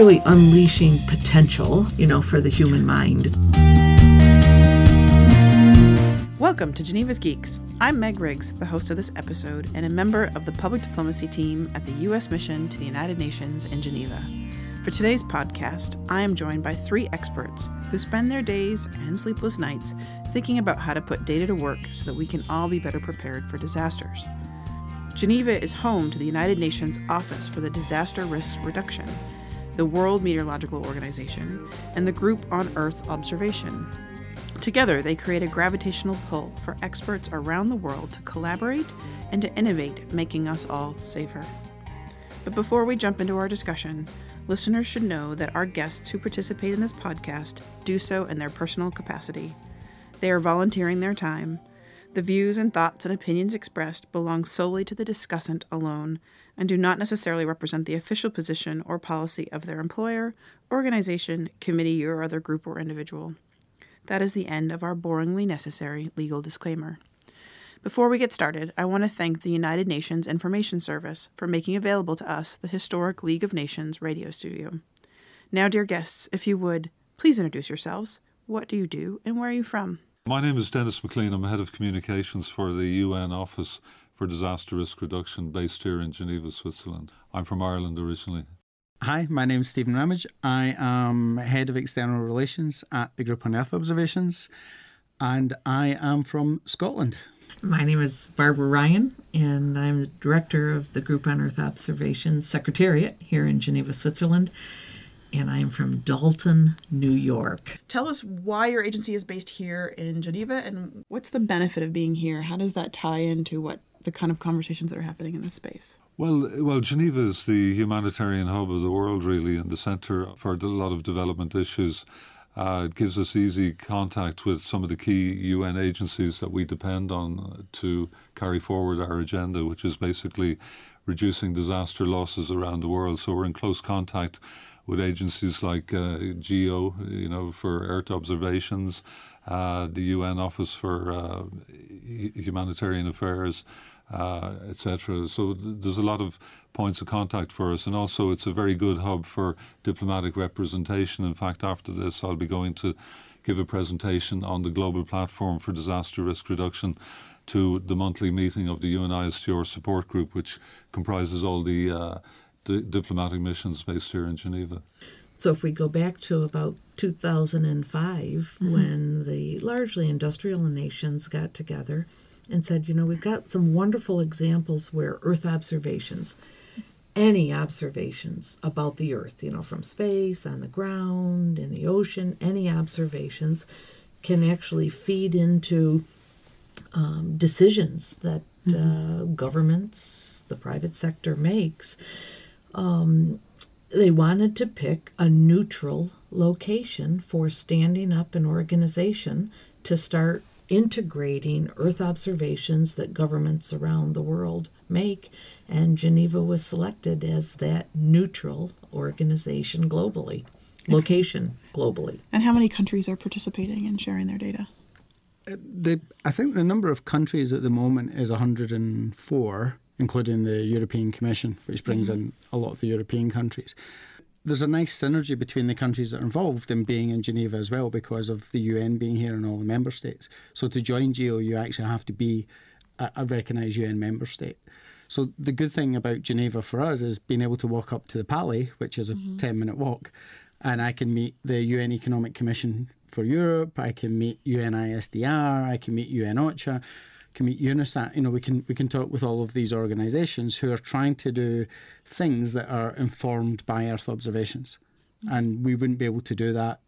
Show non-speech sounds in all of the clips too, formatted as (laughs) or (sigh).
really unleashing potential, you know, for the human mind. Welcome to Geneva's Geeks. I'm Meg Riggs, the host of this episode and a member of the public diplomacy team at the U.S. Mission to the United Nations in Geneva. For today's podcast, I am joined by three experts who spend their days and sleepless nights thinking about how to put data to work so that we can all be better prepared for disasters. Geneva is home to the United Nations Office for the Disaster Risk Reduction, the World Meteorological Organization, and the Group on Earth Observation. Together, they create a gravitational pull for experts around the world to collaborate and to innovate, making us all safer. But before we jump into our discussion, listeners should know that our guests who participate in this podcast do so in their personal capacity. They are volunteering their time, the views and thoughts and opinions expressed belong solely to the discussant alone and do not necessarily represent the official position or policy of their employer, organization, committee, or other group or individual. That is the end of our boringly necessary legal disclaimer. Before we get started, I want to thank the United Nations Information Service for making available to us the historic League of Nations radio studio. Now, dear guests, if you would, please introduce yourselves. What do you do and where are you from? My name is Denis McClean. I'm head of communications for the UN Office for Disaster Risk Reduction based here in Geneva, Switzerland. I'm from Ireland originally. Hi, my name is Steven Ramage. I am head of external relations at the Group on Earth Observations, and I am from Scotland. My name is Barbara Ryan, and I'm the director of the Group on Earth Observations Secretariat here in Geneva, Switzerland and I am from Dalton, New York. Tell us why your agency is based here in Geneva and what's the benefit of being here? How does that tie into what the kind of conversations that are happening in this space? Well, well, Geneva is the humanitarian hub of the world, really, and the centre for a lot of development issues. Uh, it gives us easy contact with some of the key UN agencies that we depend on to carry forward our agenda, which is basically reducing disaster losses around the world. So we're in close contact with agencies like uh, GEO, you know, for Earth observations, uh, the UN Office for uh, Humanitarian Affairs, uh, etc. So th- there's a lot of points of contact for us, and also it's a very good hub for diplomatic representation. In fact, after this, I'll be going to give a presentation on the global platform for disaster risk reduction to the monthly meeting of the UNISDR support group, which comprises all the uh, di- diplomatic missions based here in Geneva. So, if we go back to about 2005, mm-hmm. when the largely industrial nations got together and said, you know, we've got some wonderful examples where Earth observations, any observations about the Earth, you know, from space, on the ground, in the ocean, any observations can actually feed into um, decisions that mm-hmm. uh, governments, the private sector makes um, they wanted to pick a neutral location for standing up an organization to start integrating Earth observations that governments around the world make, and Geneva was selected as that neutral organization globally, location globally. And how many countries are participating and sharing their data? Uh, the, I think the number of countries at the moment is 104 including the European Commission, which brings mm-hmm. in a lot of the European countries. There's a nice synergy between the countries that are involved in being in Geneva as well because of the UN being here and all the member states. So to join GEO, you actually have to be a, a recognised UN member state. So the good thing about Geneva for us is being able to walk up to the Palais, which is a mm-hmm. 10 minute walk, and I can meet the UN Economic Commission for Europe, I can meet UNISDR, I can meet UN OCHA, can meet UNOSAT. You know, we can we can talk with all of these organisations who are trying to do things that are informed by Earth observations, mm-hmm. and we wouldn't be able to do that.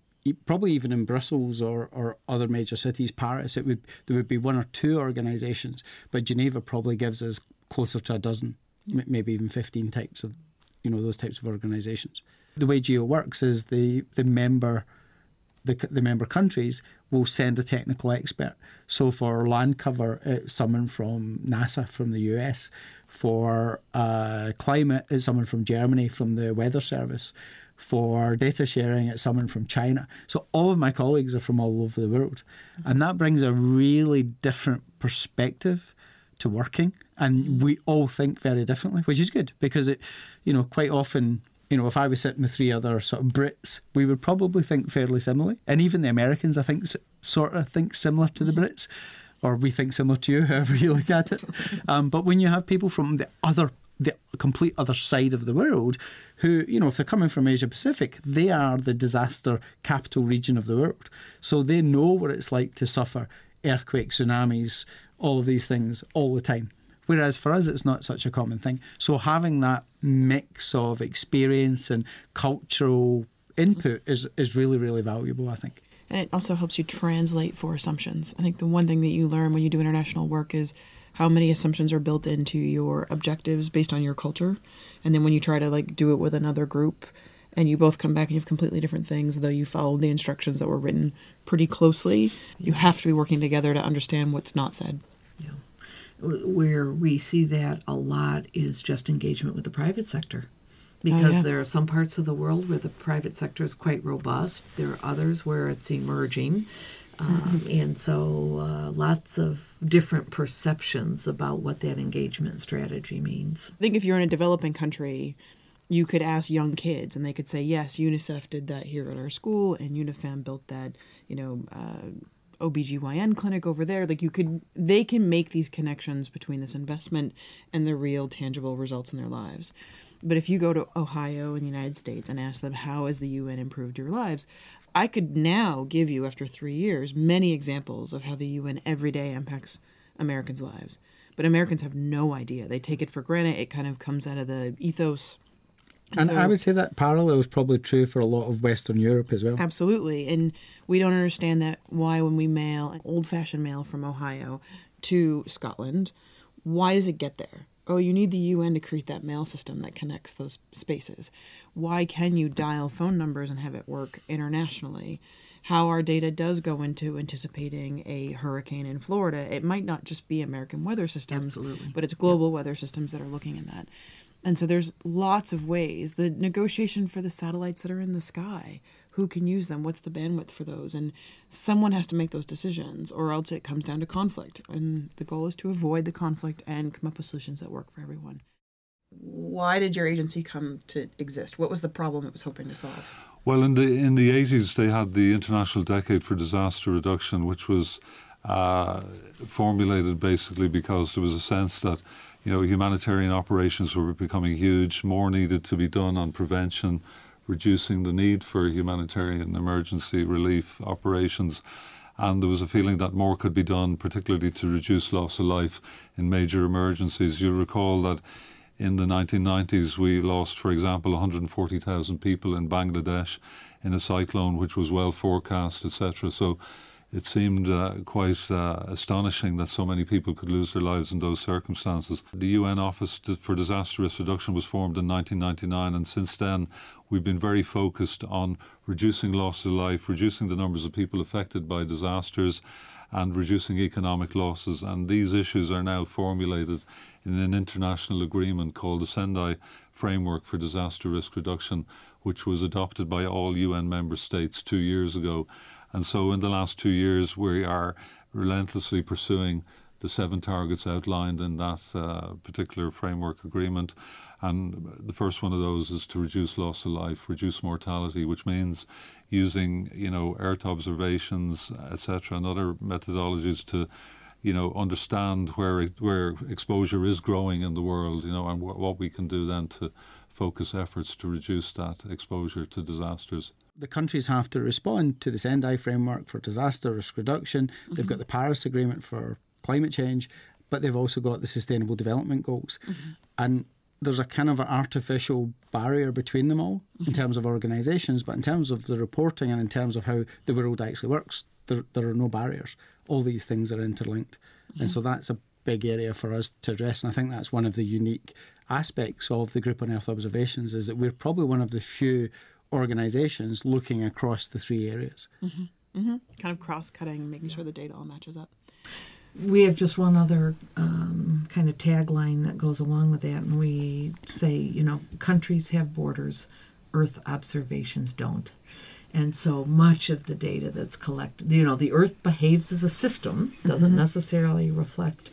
Probably even in Brussels or, or other major cities, Paris, it would there would be one or two organisations, but Geneva probably gives us closer to a dozen, mm-hmm. maybe even fifteen types of, you know, those types of organisations. The way GEO works is the the member the, the member countries will send a technical expert. So for land cover, it's someone from NASA from the US. For uh, climate, it's someone from Germany from the Weather Service. For data sharing, it's someone from China. So all of my colleagues are from all over the world. And that brings a really different perspective to working. And we all think very differently, which is good because it, you know, quite often You know, if I was sitting with three other sort of Brits, we would probably think fairly similarly. And even the Americans, I think, sort of think similar to the Brits, or we think similar to you, (laughs) however you look at it. Um, but when you have people from the other the complete other side of the world who, you know, if they're coming from Asia Pacific, they are the disaster capital region of the world. So they know what it's like to suffer earthquakes, tsunamis, all of these things all the time. Whereas for us, it's not such a common thing. So having that mix of experience and cultural input mm-hmm. is, is really, really valuable, I think. And it also helps you translate for assumptions. I think the one thing that you learn when you do international work is how many assumptions are built into your objectives based on your culture. And then when you try to like do it with another group and you both come back and you have completely different things, though you followed the instructions that were written pretty closely, you mm-hmm. have to be working together to understand what's not said. Yeah. Where we see that a lot is just engagement with the private sector. Because oh, yeah. there are some parts of the world where the private sector is quite robust. There are others where it's emerging. Um, and so uh, lots of different perceptions about what that engagement strategy means. I think if you're in a developing country, you could ask young kids and they could say, yes, UNICEF did that here at our school and UNIFEM built that, you know, uh, OBGYN clinic over there. Like you could, they can make these connections between this investment and the real tangible results in their lives. But if you go to Ohio in the United States and ask them, how has the UN improved your lives? I could now give you, after three years, many examples of how the UN every day impacts Americans' lives. But Americans have no idea. They take it for granted. It kind of comes out of the ethos. And, so, I would say that parallel is probably true for a lot of Western Europe as well. Absolutely. And we don't understand that why, when we mail old fashioned mail from Ohio to Scotland, why does it get there? oh, you need the UN to create that mail system that connects those spaces. Why can you dial phone numbers and have it work internationally? How our data does go into anticipating a hurricane in Florida. It might not just be American weather systems, Absolutely. but it's global weather systems that are looking in that. And so there's lots of ways. The negotiation for the satellites that are in the sky who can use them? What's the bandwidth for those? And someone has to make those decisions or else it comes down to conflict. And the goal is to avoid the conflict and come up with solutions that work for everyone. Why did your agency come to exist? What was the problem it was hoping to solve? Well in the in the 80s they had the international decade for disaster reduction which was uh, formulated basically because there was a sense that you know humanitarian operations were becoming huge more needed to be done on prevention reducing the need for humanitarian emergency relief operations. And there was a feeling that more could be done, particularly to reduce loss of life in major emergencies. You'll recall that in the 1990s, we lost, for example, 140,000 people in Bangladesh in a cyclone which was well forecast, etc. So it seemed uh, quite uh, astonishing that so many people could lose their lives in those circumstances. The UN Office for Disaster Risk Reduction was formed in 1999, and since then we've been very focused on reducing loss of life, reducing the numbers of people affected by disasters, and reducing economic losses. And these issues are now formulated in an international agreement called the Sendai Framework for Disaster Risk Reduction, which was adopted by all UN member states two years ago. And so in the last two years, we are relentlessly pursuing the seven targets outlined in that uh, particular framework agreement. And the first one of those is to reduce loss of life, reduce mortality, which means using, you know, Earth observations, etc., and other methodologies to, you know, understand where where exposure is growing in the world, you know, and w- what we can do then to focus efforts to reduce that exposure to disasters the countries have to respond to the Sendai framework for disaster risk reduction. Mm-hmm. They've got the Paris Agreement for climate change, but they've also got the Sustainable Development Goals. Mm-hmm. And there's a kind of an artificial barrier between them all mm-hmm. in terms of organisations, but in terms of the reporting and in terms of how the world actually works, there, there are no barriers. All these things are interlinked. And so that's a big area for us to address. And I think that's one of the unique aspects of the Group on Earth Observations is that we're probably one of the few organizations looking across the three areas. Mm-hmm. Mm-hmm. Kind of cross cutting, making sure the data all matches up. We have just one other um, kind of tagline that goes along with that, and we say, you know, countries have borders, Earth observations don't. And so much of the data that's collected, you know, the Earth behaves as a system, doesn't mm-hmm. necessarily reflect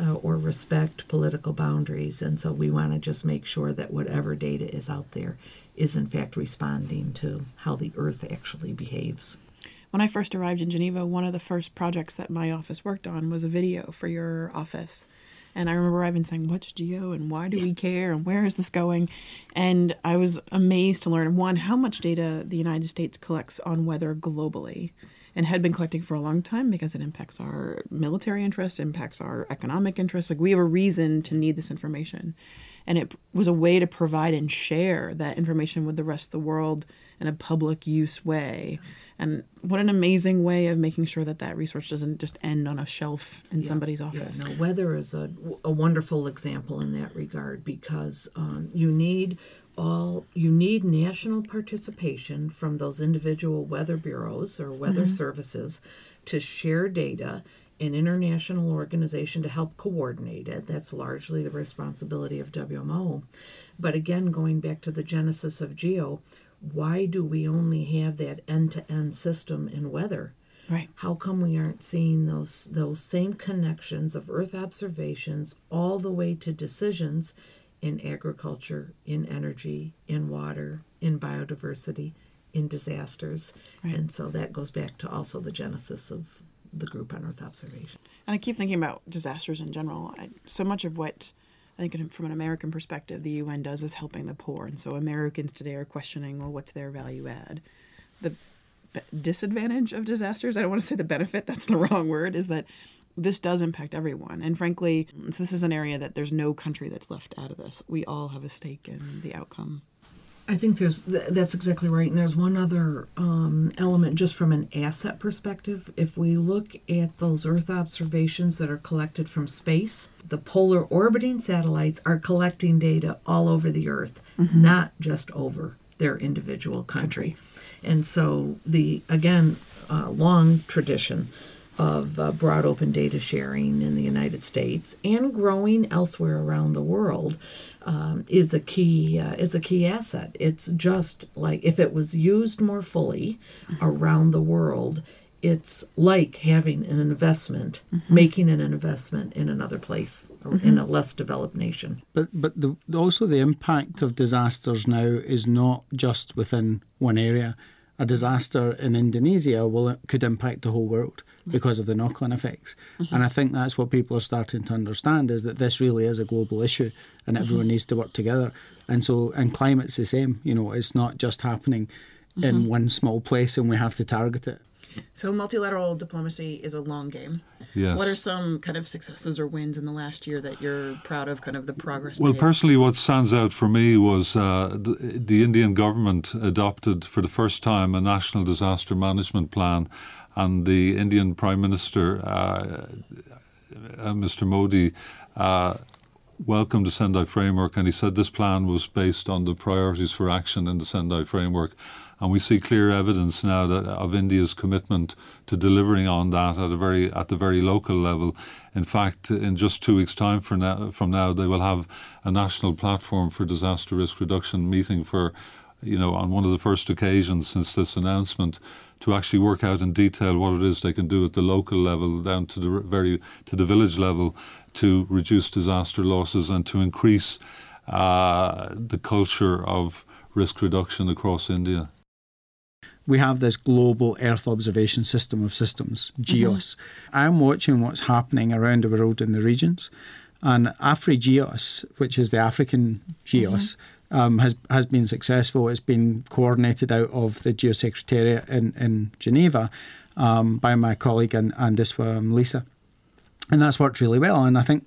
uh, or respect political boundaries. And so we want to just make sure that whatever data is out there is in fact responding to how the Earth actually behaves. When I first arrived in Geneva, one of the first projects that my office worked on was a video for your office. And I remember arriving saying, What's geo and why do we care and where is this going? And I was amazed to learn one, how much data the United States collects on weather globally and had been collecting for a long time because it impacts our military interest, impacts our economic interest. Like we have a reason to need this information. And it was a way to provide and share that information with the rest of the world in a public use way. And what an amazing way of making sure that that resource doesn't just end on a shelf in yeah, somebody's office. Yeah, weather is a, a wonderful example in that regard because um, you need all you need national participation from those individual weather bureaus or weather mm-hmm. services to share data an international organization to help coordinate it. That's largely the responsibility of WMO. But again, going back to the genesis of GEO, why do we only have that end to end system in weather? Right. How come we aren't seeing those those same connections of Earth observations all the way to decisions in agriculture, in energy, in water, in biodiversity, in disasters? Right. And so that goes back to also the genesis of the group on Earth observation. And I keep thinking about disasters in general. I, so much of what I think from an American perspective, the UN does is helping the poor. And so Americans today are questioning, well, what's their value add? The disadvantage of disasters, I don't want to say the benefit, that's the (laughs) wrong word, is that this does impact everyone. And frankly, this is an area that there's no country that's left out of this. We all have a stake in the outcome. I think there's that's exactly right. And there's one other um, element just from an asset perspective. If we look at those Earth observations that are collected from space, the polar orbiting satellites are collecting data all over the Earth, mm-hmm. not just over their individual country. And so the again uh, long tradition of uh, broad open data sharing in the United States and growing elsewhere around the world um, is a key uh, is a key asset. It's just like if it was used more fully around the world, it's like having an investment, mm-hmm. making an investment in another place mm-hmm. in a less developed nation. But but the, also the impact of disasters now is not just within one area. A disaster in Indonesia will could impact the whole world because of the knock on effects. Mm-hmm. And I think that's what people are starting to understand is that this really is a global issue and mm-hmm. everyone needs to work together. And so, and climate's the same, you know, it's not just happening mm-hmm. in one small place and we have to target it. So, multilateral diplomacy is a long game. Yes. What are some kind of successes or wins in the last year that you're proud of, kind of the progress? Well, made? personally, what stands out for me was uh, the, the Indian government adopted for the first time a national disaster management plan and the Indian Prime Minister, uh, uh, Mr. Modi, welcomed the Sendai framework, and he said this plan was based on the priorities for action in the Sendai framework. And we see clear evidence now that of India's commitment to delivering on that at a very at the very local level. In fact, in just two weeks' time from now, from now, they will have a national platform for disaster risk reduction meeting for, you know, on one of the first occasions since this announcement to actually work out in detail what it is they can do at the local level down to the very to the village level to reduce disaster losses and to increase uh, the culture of risk reduction across India. We have this global Earth observation system of systems, GEOSS. Mm-hmm. I'm watching what's happening around the world in the regions. And AfriGEOSS, which is the African GEOSS, mm-hmm um, has has been successful. It's been coordinated out of the Geosecretariat in in Geneva um, by my colleague and and this um, Lisa, and that's worked really well. And I think.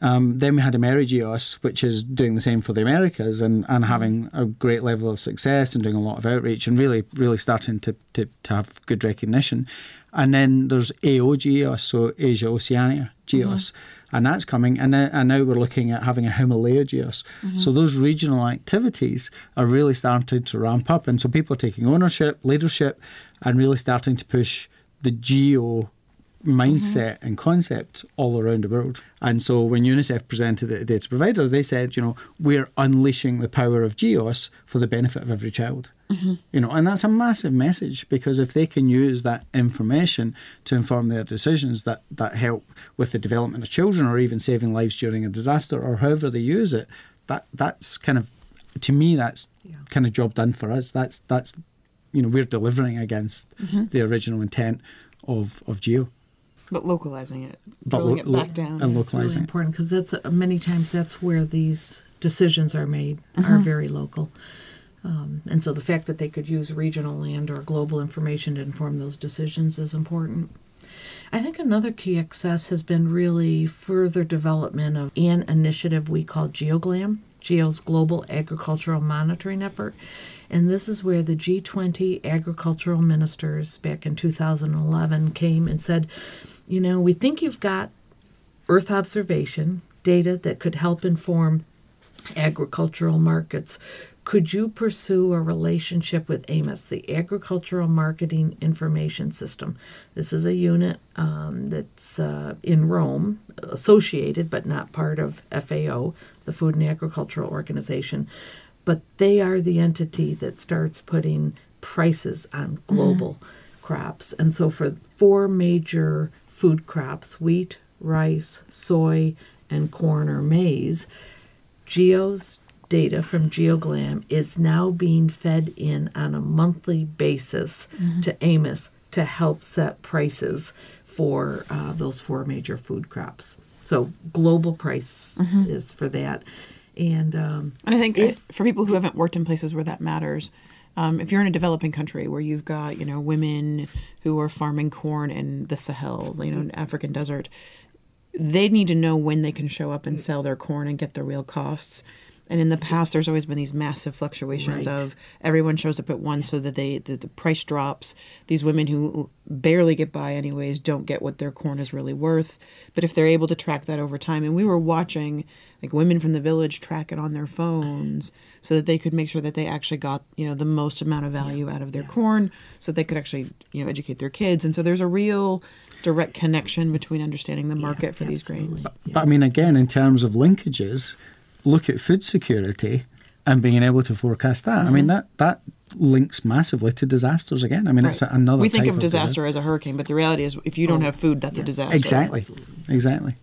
Um, then we had AmeriGEOSS, which is doing the same for the Americas and, and having a great level of success and doing a lot of outreach and really, really starting to, to, to have good recognition. And then there's AOGEOSS, so Asia Oceania GEOSS. Mm-hmm and that's coming. And, uh, and now we're looking at having a Himalaya GEOSS. Mm-hmm. So those regional activities are really starting to ramp up, and so people are taking ownership, leadership, and really starting to push the geo mindset mm-hmm. and concept all around the world. And so when UNICEF presented it to data provider, they said, you know, we're unleashing the power of GEOSS for the benefit of every child. Mm-hmm. You know, and that's a massive message because if they can use that information to inform their decisions that, that help with the development of children or even saving lives during a disaster or however they use it, that that's kind of to me that's kind of job done for us. That's that's you know, we're delivering against mm-hmm. the original intent of, of Geo. But localizing it, But lo- it lo- back down. and It's really localizing important because that's uh, many times that's where these decisions are made Mm-hmm. are very local. Um, and so the fact that they could use regional and or global information to inform those decisions is important. I think another key access has been really further development of an initiative we call GEOGLAM, Geo's Global Agricultural Monitoring Effort. And this is where the G20 agricultural ministers back in 2011 came and said, you know, we think you've got Earth observation data that could help inform agricultural markets. Could you pursue a relationship with AMIS, the Agricultural Marketing Information System? This is a unit um, that's uh, in Rome, associated but not part of FAO, the Food and Agricultural Organization. But they are the entity that starts putting prices on global mm-hmm. crops. And so for four major food crops wheat, rice, soy, and corn or maize Geo's data from GEOGLAM is now being fed in on a monthly basis mm-hmm. to AMIS to help set prices for uh, those four major food crops. So global price mm-hmm. is for that. And um, And I think if, for people who haven't worked in places where that matters, um, if you're in a developing country where you've got you know women who are farming corn in the Sahel, you know, African desert, they need to know when they can show up and sell their corn and get the real costs. And in the past, there's always been these massive fluctuations Right. of everyone shows up at once so that they the, the price drops. These women who barely get by anyways don't get what their corn is really worth. But if they're able to track that over time, and we were watching like women from the village track it on their phones so that they could make sure that they actually got you know the most amount of value out of their corn, so they could actually you know educate their kids. And so there's a real direct connection between understanding the market for these grains. But I mean, again, in terms of linkages, look at food security and being able to forecast that. I mean, mm-hmm. that that links massively to disasters again. I mean, it's another. we think type of disaster as a hurricane, but the reality is if you don't oh. have food, that's a disaster. Exactly, exactly.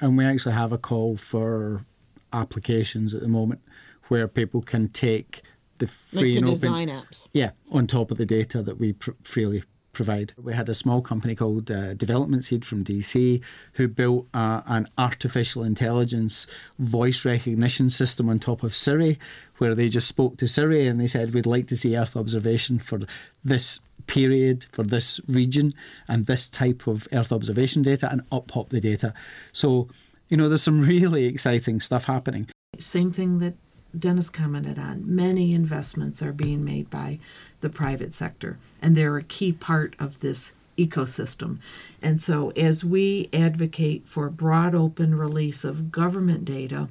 And we actually have a call for applications at the moment where people can take the Like free to and open, design apps. yeah, on top of the data that we pr- freely provide. We had a small company called uh, Development Seed from DC who built uh, an artificial intelligence voice recognition system on top of Siri, where they just spoke to Siri and they said, We'd like to see Earth observation for this period, for this region, and this type of Earth observation data, and up pop the data. So, you know, there's some (laughs) really exciting stuff happening. Same thing that Denis commented on. Many investments are being made by the private sector, and they're a key part of this ecosystem. And so, as we advocate for broad open release of government data,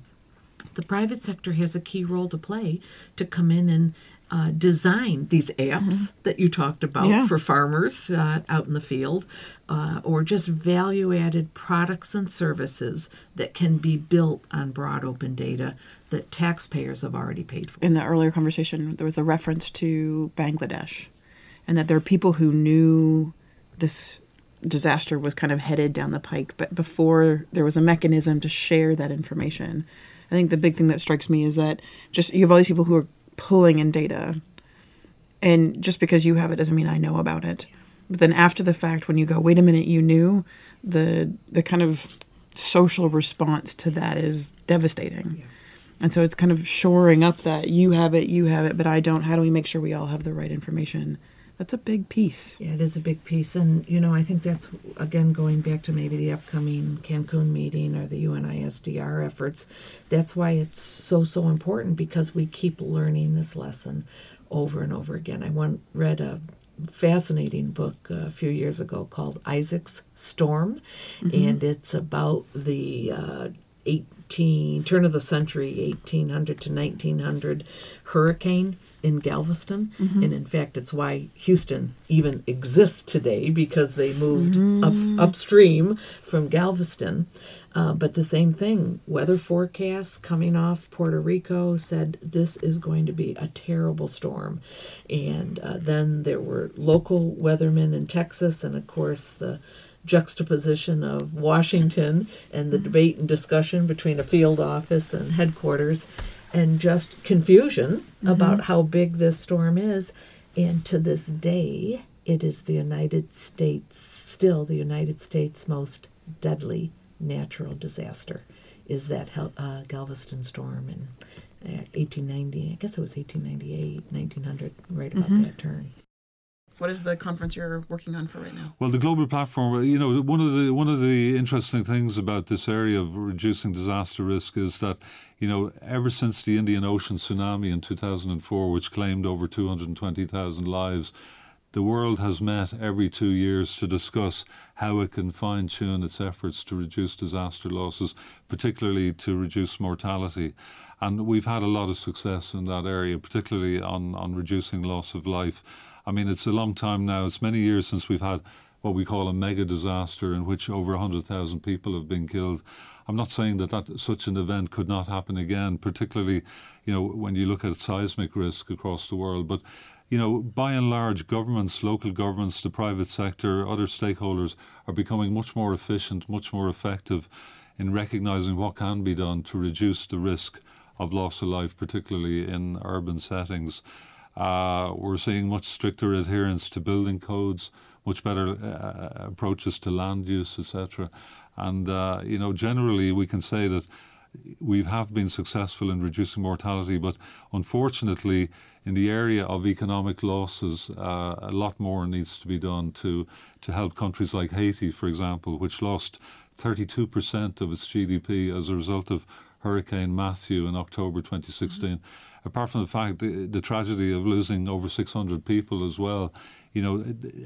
the private sector has a key role to play to come in and uh, design these apps that you talked about Yeah. for farmers uh, out in the field, uh, or just value added products and services that can be built on broad open data that taxpayers have already paid for. in the earlier conversation, there was a reference to Bangladesh, and that there are people who knew this disaster was kind of headed down the pike, but before there was a mechanism to share that information. I think the big thing that strikes me is that just you have all these people who are pulling in data, and just because you have it doesn't mean I know about it. But then after the fact, when you go, wait a minute, you knew, the the kind of social response to that is devastating. And so it's kind of shoring up that you have it, you have it, but I don't. How do we make sure we all have the right information? That's a big piece. Yeah, it is a big piece. And, you know, I think that's, again, going back to maybe the upcoming Cancun meeting or the UNISDR efforts. That's why it's so, so important because we keep learning this lesson over and over again. I one, read a fascinating book a few years ago called Isaac's Storm, and it's about the uh, 18 turn of the century 1800 to 1900 hurricane in Galveston. And in fact it's why Houston even exists today because they moved up upstream from Galveston. Uh, but the same thing weather forecasts coming off Puerto Rico said this is going to be a terrible storm. And uh, then there were local weathermen in Texas and of course the juxtaposition of Washington and the debate and discussion between a field office and headquarters, and just confusion about how big this storm is. And to this day, it is the United States, still the United States' most deadly natural disaster, is that uh, Galveston storm in uh, 1890. I guess it was 1898, 1900, right about that turn. What is the conference you're working on for right now? Well, the global platform, you know, one of the one of the interesting things about this area of reducing disaster risk is that, you know, ever since the Indian Ocean tsunami in 2004, which claimed over 220,000 lives, the world has met every two years to discuss how it can fine tune its efforts to reduce disaster losses, particularly to reduce mortality. And we've had a lot of success in that area, particularly on, on reducing loss of life. I mean, it's a long time now. It's many years since we've had what we call a mega disaster in which over 100,000 people have been killed. I'm not saying that, that such an event could not happen again, particularly, you know, when you look at seismic risk across the world. But, you know, by and large, governments, local governments, the private sector, other stakeholders are becoming much more efficient, much more effective in recognizing what can be done to reduce the risk of loss of life, particularly in urban settings. Uh, we're seeing much stricter adherence to building codes, much better uh, approaches to land use, etc. And uh, you know, generally, we can say that we have been successful in reducing mortality, but unfortunately, in the area of economic losses, uh, a lot more needs to be done to to help countries like Haiti, for example, which lost 32% of its GDP as a result of Hurricane Matthew in October 2016. Apart from the fact the, the tragedy of losing over 600 people as well, you know,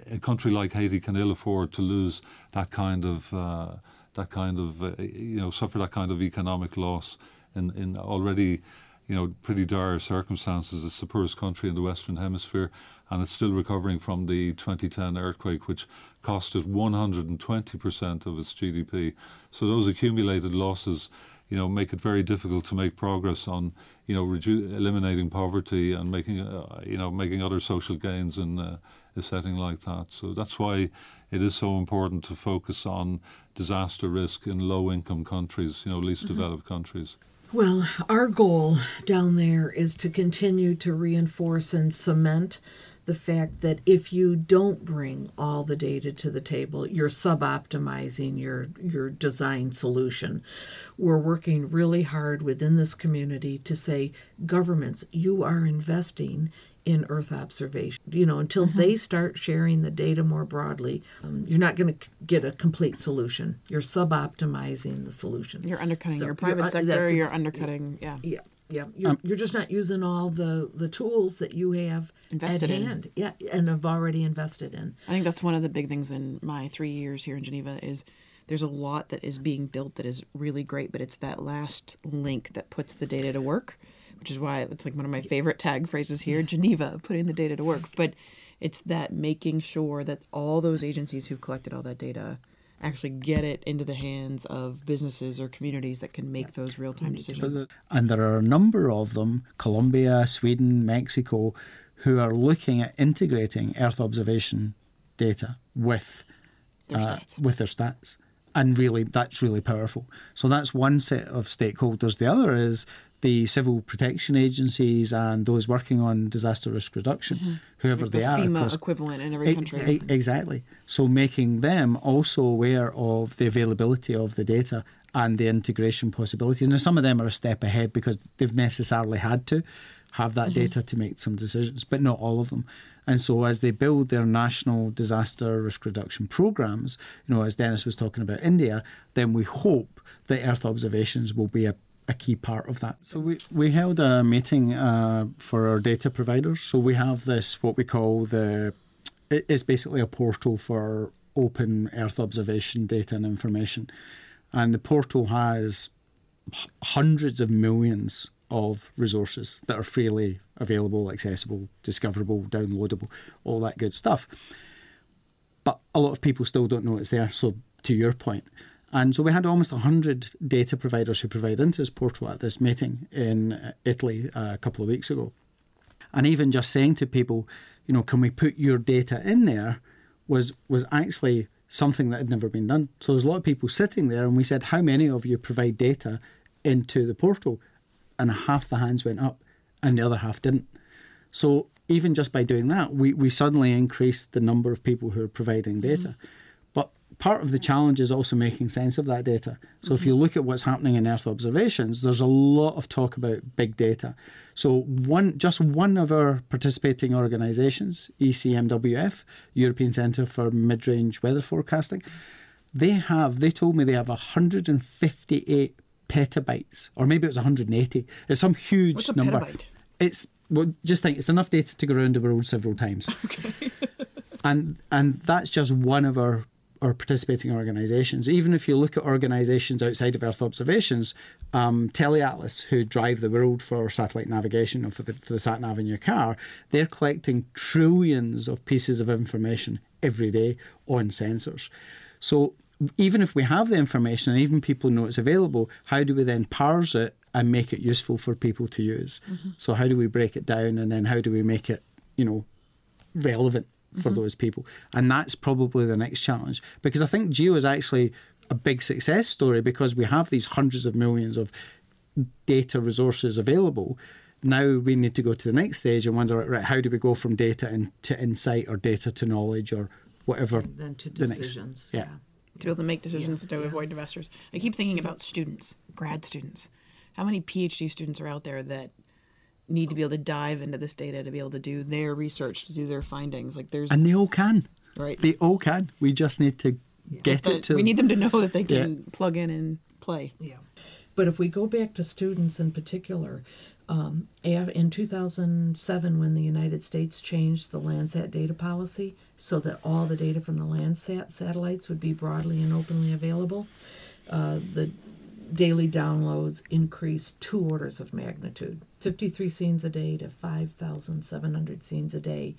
a country like Haiti can ill afford to lose that kind of uh, that kind of uh, you know suffer that kind of economic loss in in already you know pretty dire circumstances. It's the poorest country in the Western Hemisphere, and it's still recovering from the 2010 earthquake, which cost it 120 percent of its GDP. So those accumulated losses you know, make it very difficult to make progress on, you know, redu- eliminating poverty and making, uh, you know, making other social gains in uh, a setting like that. So that's why it is so important to focus on disaster risk in low-income countries, you know, least Mm-hmm. developed countries. Well, our goal down there is to continue to reinforce and cement the fact that if you don't bring all the data to the table, you're sub-optimizing your your design solution. We're working really hard within this community to say, governments, you are investing in Earth observation. You know, until they start sharing the data more broadly, um, you're not going to get a complete solution. You're sub-optimizing the solution. You're undercutting So your you're private sector. that's You're undercutting, yeah. Yeah, yeah. You're, um, you're just not using all the the tools that you have Invested at in. hand. Yeah, and have already invested in. I think that's one of the big things in my three years here in Geneva is there's a lot that is being built that is really great, but it's that last link that puts the data to work, which is why it's like one of my favorite tag phrases here, Geneva, putting the data to work. But it's that making sure that all those agencies who've collected all that data actually get it into the hands of businesses or communities that can make those real time decisions. And there are a number of them Colombia, Sweden, Mexico who are looking at integrating Earth observation data with Their uh, stats. with their stats. And really, that's really powerful. So that's one set of stakeholders. The other is the civil protection agencies and those working on disaster risk reduction, whoever Mm-hmm. the they are. FEMA across- equivalent in every E- country. e- exactly. So making them also aware of the availability of the data and the integration possibilities. Now, some of them are a step ahead because they've necessarily had to have that data to make some decisions, but not all of them. And so, as they build their national disaster risk reduction programs, you know, as Denis was talking about India, then we hope that Earth observations will be a a key part of that. So we, we held a meeting uh, for our data providers. So we have this what we call the it is basically a portal for open Earth observation data and information, and the portal has hundreds of millions of resources that are freely available, accessible, discoverable, downloadable, all that good stuff. But a lot of people still don't know it's there. So, to your point, and so we had almost 100 data providers who provide into this portal at this meeting in Italy a couple of weeks ago. And even just saying to people, you know, can we put your data in there was was actually something that had never been done. So there's a lot of people sitting there and we said, How many of you provide data into the portal? And half the hands went up and the other half didn't. So even just by doing that, we, we suddenly increased the number of people who are providing data. Mm-hmm part of the challenge is also making sense of that data. So mm-hmm. if you look at what's happening in Earth observations, there's a lot of talk about big data. So one, just one of our participating organisations, ECMWF, European Centre for Mid-Range Weather Forecasting, they have. They told me they have 158 petabytes, or maybe it was 180. It's some huge What's a number. Petabyte? It's well, just think it's enough data to go around the world several times. (laughs) Okay. and and that's just one of our or participating organisations. Even if you look at organisations outside of Earth observations, um, TeleAtlas, who drive the world for satellite navigation or for the, for the sat nav in your car, they're collecting trillions of pieces of information every day on sensors. So even if we have the information and even people know it's available, how do we then parse it and make it useful for people to use? Mm-hmm. So how do we break it down and then how do we make it, you know, relevant for mm-hmm. those people. And that's probably the next challenge because I think Geo is actually a big success story because we have these hundreds of millions of data resources available. Now we need to go to the next stage and wonder, right, how do we go from data in, to insight or data to knowledge or whatever? And then to decisions. The next, yeah. yeah. To be able to make decisions yeah, to yeah. avoid disasters. I keep thinking about students, grad students. How many PhD students are out there that need to be able to dive into this data to be able to do their research to do their findings. Like there's and they all can. Right. They all can. We just need to yeah. get the, it to we need them to know that they can yeah. plug in and play. Yeah. But if we go back to students in particular um, in 2007 when the united states changed the landsat data policy so that all the data from the landsat satellites would be broadly and openly available uh, the daily downloads increased two orders of magnitude. 53 scenes a day to 5,700 scenes a day,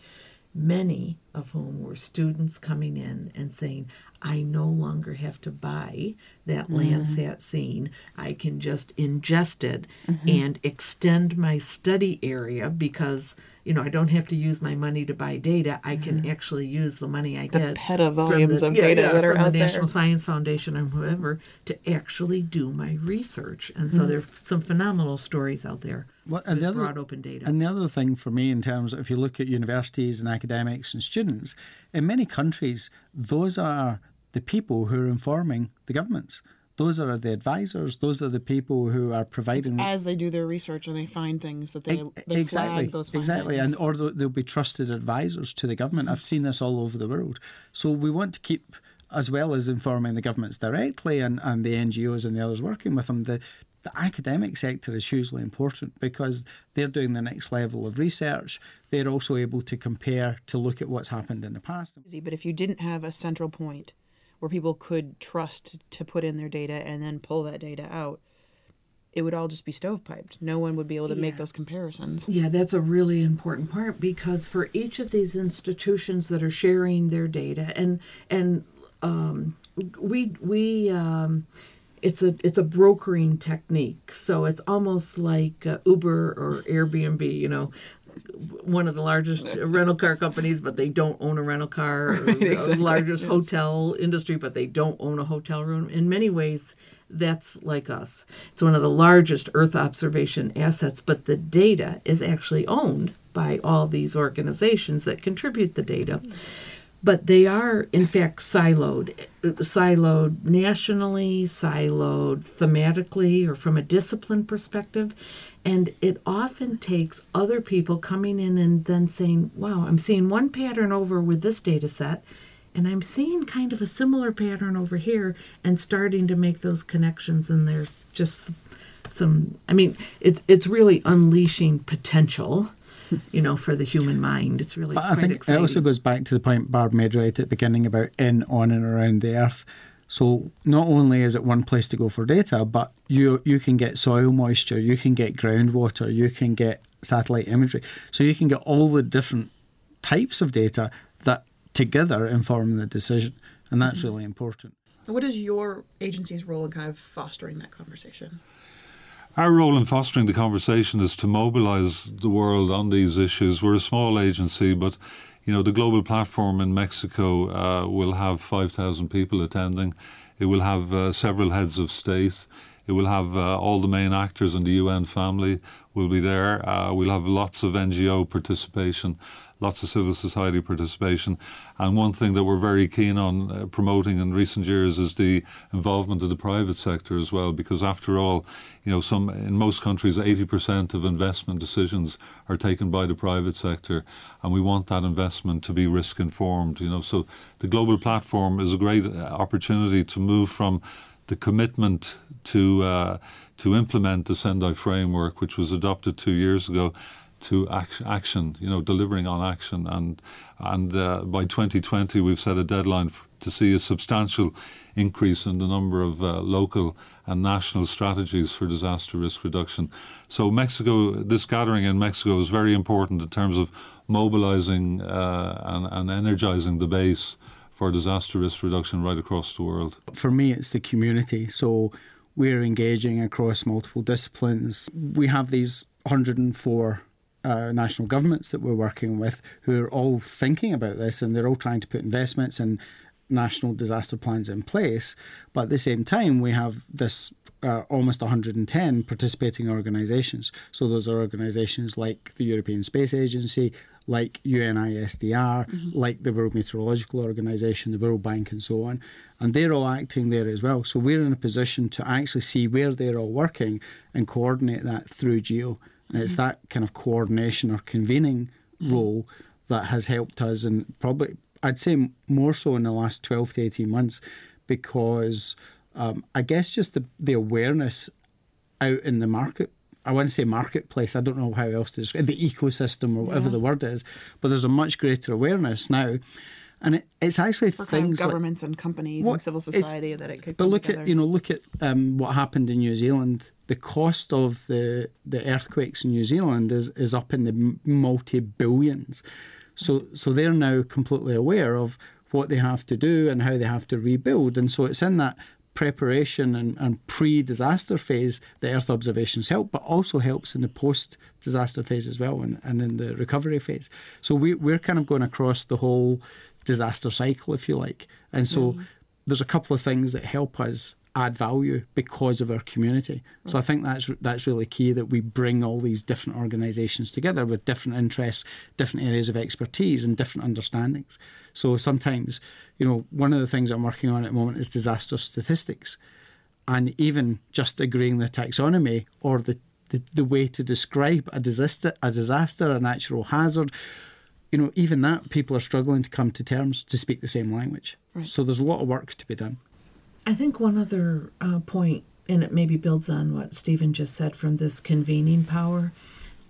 many of whom were students coming in and saying, I no longer have to buy that mm-hmm. Landsat scene. I can just ingest it mm-hmm. and extend my study area because you know I don't have to use my money to buy data. I can mm-hmm. actually use the money I the get petavolumes of yeah, data yeah, that are from out the National there. Science Foundation and whoever to actually do my research. And so mm-hmm. there's some phenomenal stories out there. Well, and the other, broad open data. And the other thing for me, in terms, of, if you look at universities and academics and students, in many countries, those are the people who are informing the governments. Those are the advisors. Those are the people who are providing. As they do their research and they find things that they, they exactly flag those findings. exactly, and or they'll be trusted advisors to the government. I've seen this all over the world. So we want to keep as well as informing the governments directly and, and the NGOs and the others working with them, the, the academic sector is hugely important because they're doing the next level of research. They're also able to compare to look at what's happened in the past. But if you didn't have a central point where people could trust to put in their data and then pull that data out, it would all just be stovepiped. No one would be able to yeah. make those comparisons. Yeah, that's a really important part because for each of these institutions that are sharing their data and and um, we we um, it's a it's a brokering technique. So it's almost like uh, Uber or Airbnb. You know, one of the largest (laughs) rental car companies, but they don't own a rental car. Right, (laughs) exactly. The largest yes. hotel industry, but they don't own a hotel room. In many ways, that's like us. It's one of the largest Earth observation assets, but the data is actually owned by all these organizations that contribute the data. Mm-hmm but they are in fact siloed siloed nationally siloed thematically or from a discipline perspective. And it often takes other people coming in and then saying wow i'm seeing one pattern over with this data set and i'm seeing kind of a similar pattern over here and starting to make those connections. And there's just some i mean it's it's really unleashing potential you know, for the human mind. It's really. I think exciting. it also goes back to the point Barb made right at the beginning about in, on, and around the Earth. So not only is it one place to go for data, but you you can get soil moisture, you can get groundwater, you can get satellite imagery. So you can get all the different types of data that together inform the decision, and that's mm-hmm. really important. What is your agency's role in kind of fostering that conversation? Our role in fostering the conversation is to mobilize the world on these issues. We're a small agency, but you know the global platform in Mexico uh, will have 5,000 people attending. It will have uh, several heads of state. It will have uh, all the main actors in the UN family will be there. Uh, we'll have lots of NGO participation, lots of civil society participation. And one thing that we're very keen on uh, promoting in recent years is the involvement of the private sector as well, because after all, you know, some in most countries, 80% of investment decisions are taken by the private sector, and we want that investment to be risk informed. You know, so the global platform is a great uh, opportunity to move from the commitment to uh, to implement the Sendai framework, which was adopted two years ago, to action. You know, delivering on action, and and uh, by 2020 we've set a deadline f- to see a substantial increase in the number of uh, local and national strategies for disaster risk reduction. So Mexico, this gathering in Mexico is very important in terms of mobilizing uh, and, and energizing the base for disaster risk reduction right across the world? For me, it's the community. So we're engaging across multiple disciplines. We have these 104 uh, national governments that we're working with who are all thinking about this and they're all trying to put investments and national disaster plans in place. But at the same time, we have this uh, almost 110 participating organisations. So those are organisations like the European Space Agency, like UNISDR, mm-hmm. like the World Meteorological Organization, the World Bank, and so on. And they're all acting there as well. So we're in a position to actually see where they're all working and coordinate that through GEO. And mm-hmm. it's that kind of coordination or convening mm-hmm. role that has helped us, and probably, I'd say more so in the last 12 to 18 months, because um, I guess just the, the awareness out in the market I want to say marketplace. I don't know how else to describe the ecosystem or whatever yeah. the word is, but there's a much greater awareness now. And it, it's actually For things kind of governments like, and companies what, and civil society that it could. Be. But look together. at you know look at um, what happened in New Zealand. The cost of the the earthquakes in New Zealand is is up in the multi billions. So so they're now completely aware of what they have to do and how they have to rebuild. And so it's in that preparation and, and pre disaster phase, that Earth observations help, but also helps in the post disaster phase as well and, and in the recovery phase. So we, we're kind of going across the whole disaster cycle, if you like. And so mm. there's a couple of things that help us add value because of our community. So I mm. think that's that's really key that we bring all these different organisations together with different interests, different areas of expertise, and different understandings. So sometimes, you know, one of the things I'm working on at the moment is disaster statistics, and even just agreeing the taxonomy or the the, the way to describe a disaster, a disaster, a natural hazard, you know, even that people are struggling to come to terms to speak the same language. Right. So there's a lot of work to be done. I think one other uh, point, and it maybe builds on what Steven just said from this convening power.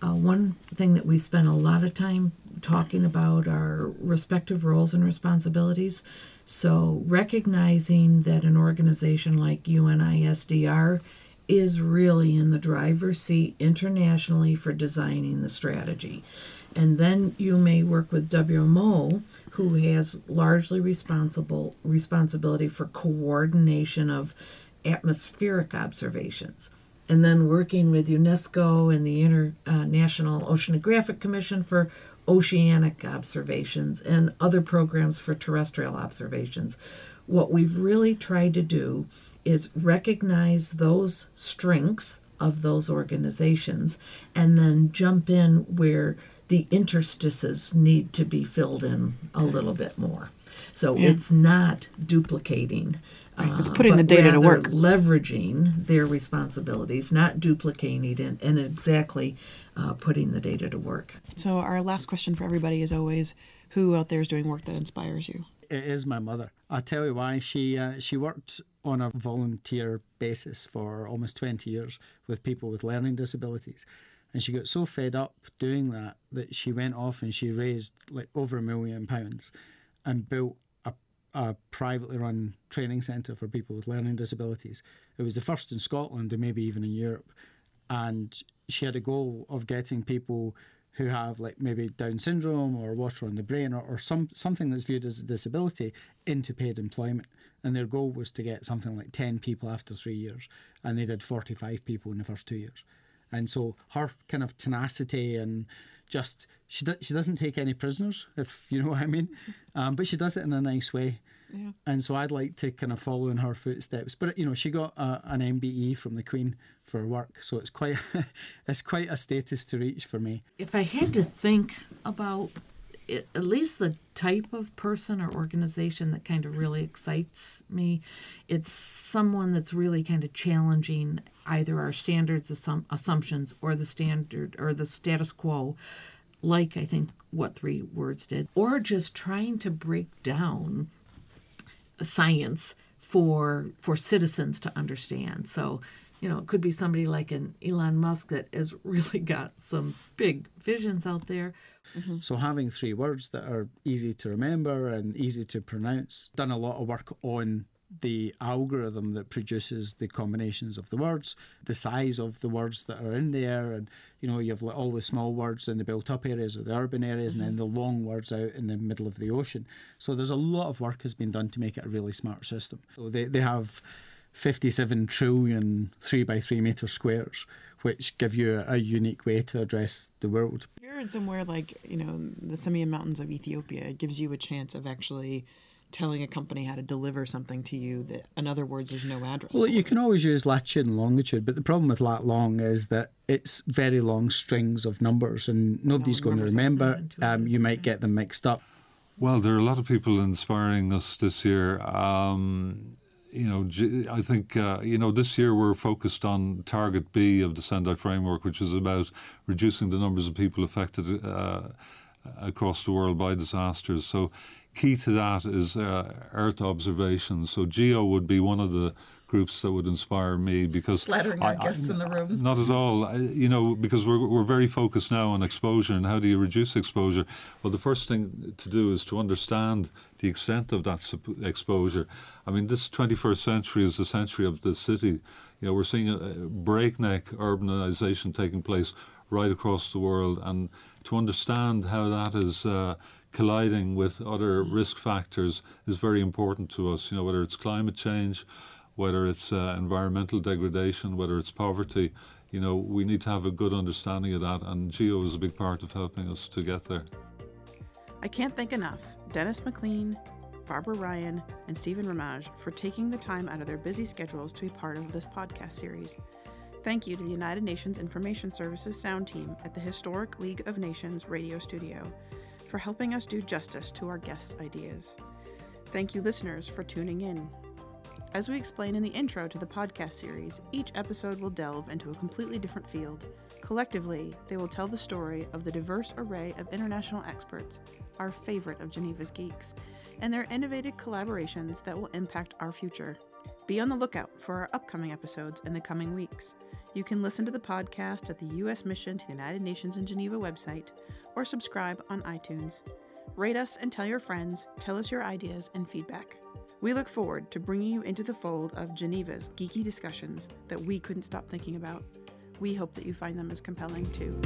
Uh, one thing that we spent a lot of time talking about are respective roles and responsibilities. So, recognizing that an organization like UNISDR is really in the driver's seat internationally for designing the strategy. And then you may work with WMO, who has largely responsible responsibility for coordination of atmospheric observations. And then working with UNESCO and the International uh, Oceanographic Commission for oceanic observations and other programs for terrestrial observations. What we've really tried to do is recognize those strengths of those organizations and then jump in where the interstices need to be filled in a little bit more. So yeah. it's not duplicating. Right. It's uh, putting uh, the data to work. Leveraging their responsibilities, not duplicating it, and, and exactly uh, putting the data to work. So, our last question for everybody is always who out there is doing work that inspires you? It is my mother. I'll tell you why. She, uh, she worked on a volunteer basis for almost 20 years with people with learning disabilities. And she got so fed up doing that that she went off and she raised like over a million pounds and built a, a privately run training centre for people with learning disabilities. It was the first in Scotland and maybe even in Europe. And she had a goal of getting people who have like maybe Down syndrome or water on the brain or, or some something that's viewed as a disability into paid employment. And their goal was to get something like 10 people after three years. And they did 45 people in the first two years. And so her kind of tenacity and just she do, she doesn't take any prisoners, if you know what I mean, (laughs) um, but she does it in a nice way. Yeah. And so I'd like to kind of follow in her footsteps. But you know, she got a, an MBE from the Queen for her work, so it's quite (laughs) it's quite a status to reach for me. If I had to think about it, at least the type of person or organization that kind of really excites me, it's someone that's really kind of challenging either our standards assum- assumptions or the standard or the status quo like I think what3words did, or just trying to break down science for for citizens to understand. So, you know, it could be somebody like an Elon Musk that has (laughs) really got some big visions out there. Mm-hmm. So having three words that are easy to remember and easy to pronounce, done a lot of work on the algorithm that produces the combinations of the words, the size of the words that are in there, and you know you have all the small words in the built-up areas or the urban areas, mm-hmm. and then mm-hmm. the long words out in the middle of the ocean. So there's a lot of work has been done to make it a really smart system. So they they have 57 trillion three by three meter squares, which give you a, unique way to address the world. you're in somewhere like you know the Simien Mountains of Ethiopia, it gives you a chance of actually telling a company how to deliver something to you that in other words there's no address well you can always use latitude and longitude but the problem with lat long is that it's very long strings of numbers and nobody's no going to remember. um, you might get them mixed up. Well there are a lot of people inspiring us this year. Um, you know, I think, uh, you know, this year we're focused on target B of the Sendai framework, which is about reducing the numbers of people affected uh, across the world by disasters. So, key to that is uh, Earth observation. So, GEO would be one of the groups that would inspire me because flattering our guests I, in the room. Not at all. you know, because we're we're very focused now on exposure and how do you reduce exposure. Well, the first thing to do is to understand the extent of that exposure. I mean, this 21st century is the century of the city. You know, we're seeing a breakneck urbanization taking place right across the world, and to understand how that is uh, colliding with other risk factors is very important to us. You know, whether it's climate change, whether it's uh, environmental degradation, whether it's poverty. You know, we need to have a good understanding of that, and GEO is a big part of helping us to get there. I can't thank enough Denis McClean, Barbara Ryan, and Steven Ramage for taking the time out of their busy schedules to be part of this podcast series. Thank you to the United Nations Information Services sound team at the historic League of Nations radio studio for helping us do justice to our guests' ideas. Thank you, listeners, for tuning in. As we explain in the intro to the podcast series, each episode will delve into a completely different field. Collectively, they will tell the story of the diverse array of international experts, our favorite of Geneva's geeks, and their innovative collaborations that will impact our future. Be on the lookout for our upcoming episodes in the coming weeks. You can listen to the podcast at the U.S. Mission to the United Nations in Geneva website or subscribe on iTunes. Rate us and tell your friends, tell us your ideas and feedback. We look forward to bringing you into the fold of Geneva's geeky discussions that we couldn't stop thinking about. We hope that you find them as compelling too.